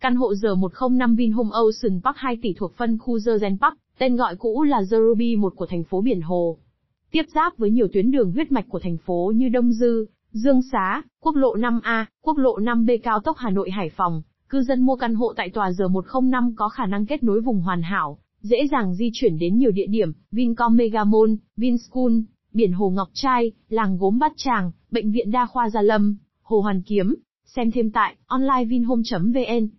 Căn hộ R105 Vinhome Ocean Park 2 tỷ thuộc phân khu The Park, tên gọi cũ là The Ruby 1 của thành phố Biển Hồ. Tiếp giáp với nhiều tuyến đường huyết mạch của thành phố như Đông Dư, Dương Xá, quốc lộ 5A, quốc lộ 5B cao tốc Hà Nội Hải Phòng, cư dân mua căn hộ tại tòa R105 có khả năng kết nối vùng hoàn hảo, dễ dàng di chuyển đến nhiều địa điểm, Vincom Megamall, Vinschool, Biển Hồ Ngọc Trai, Làng Gốm Bát Tràng, Bệnh viện Đa khoa Gia Lâm, Hồ Hoàn Kiếm. Xem thêm tại onlinevinhome.vn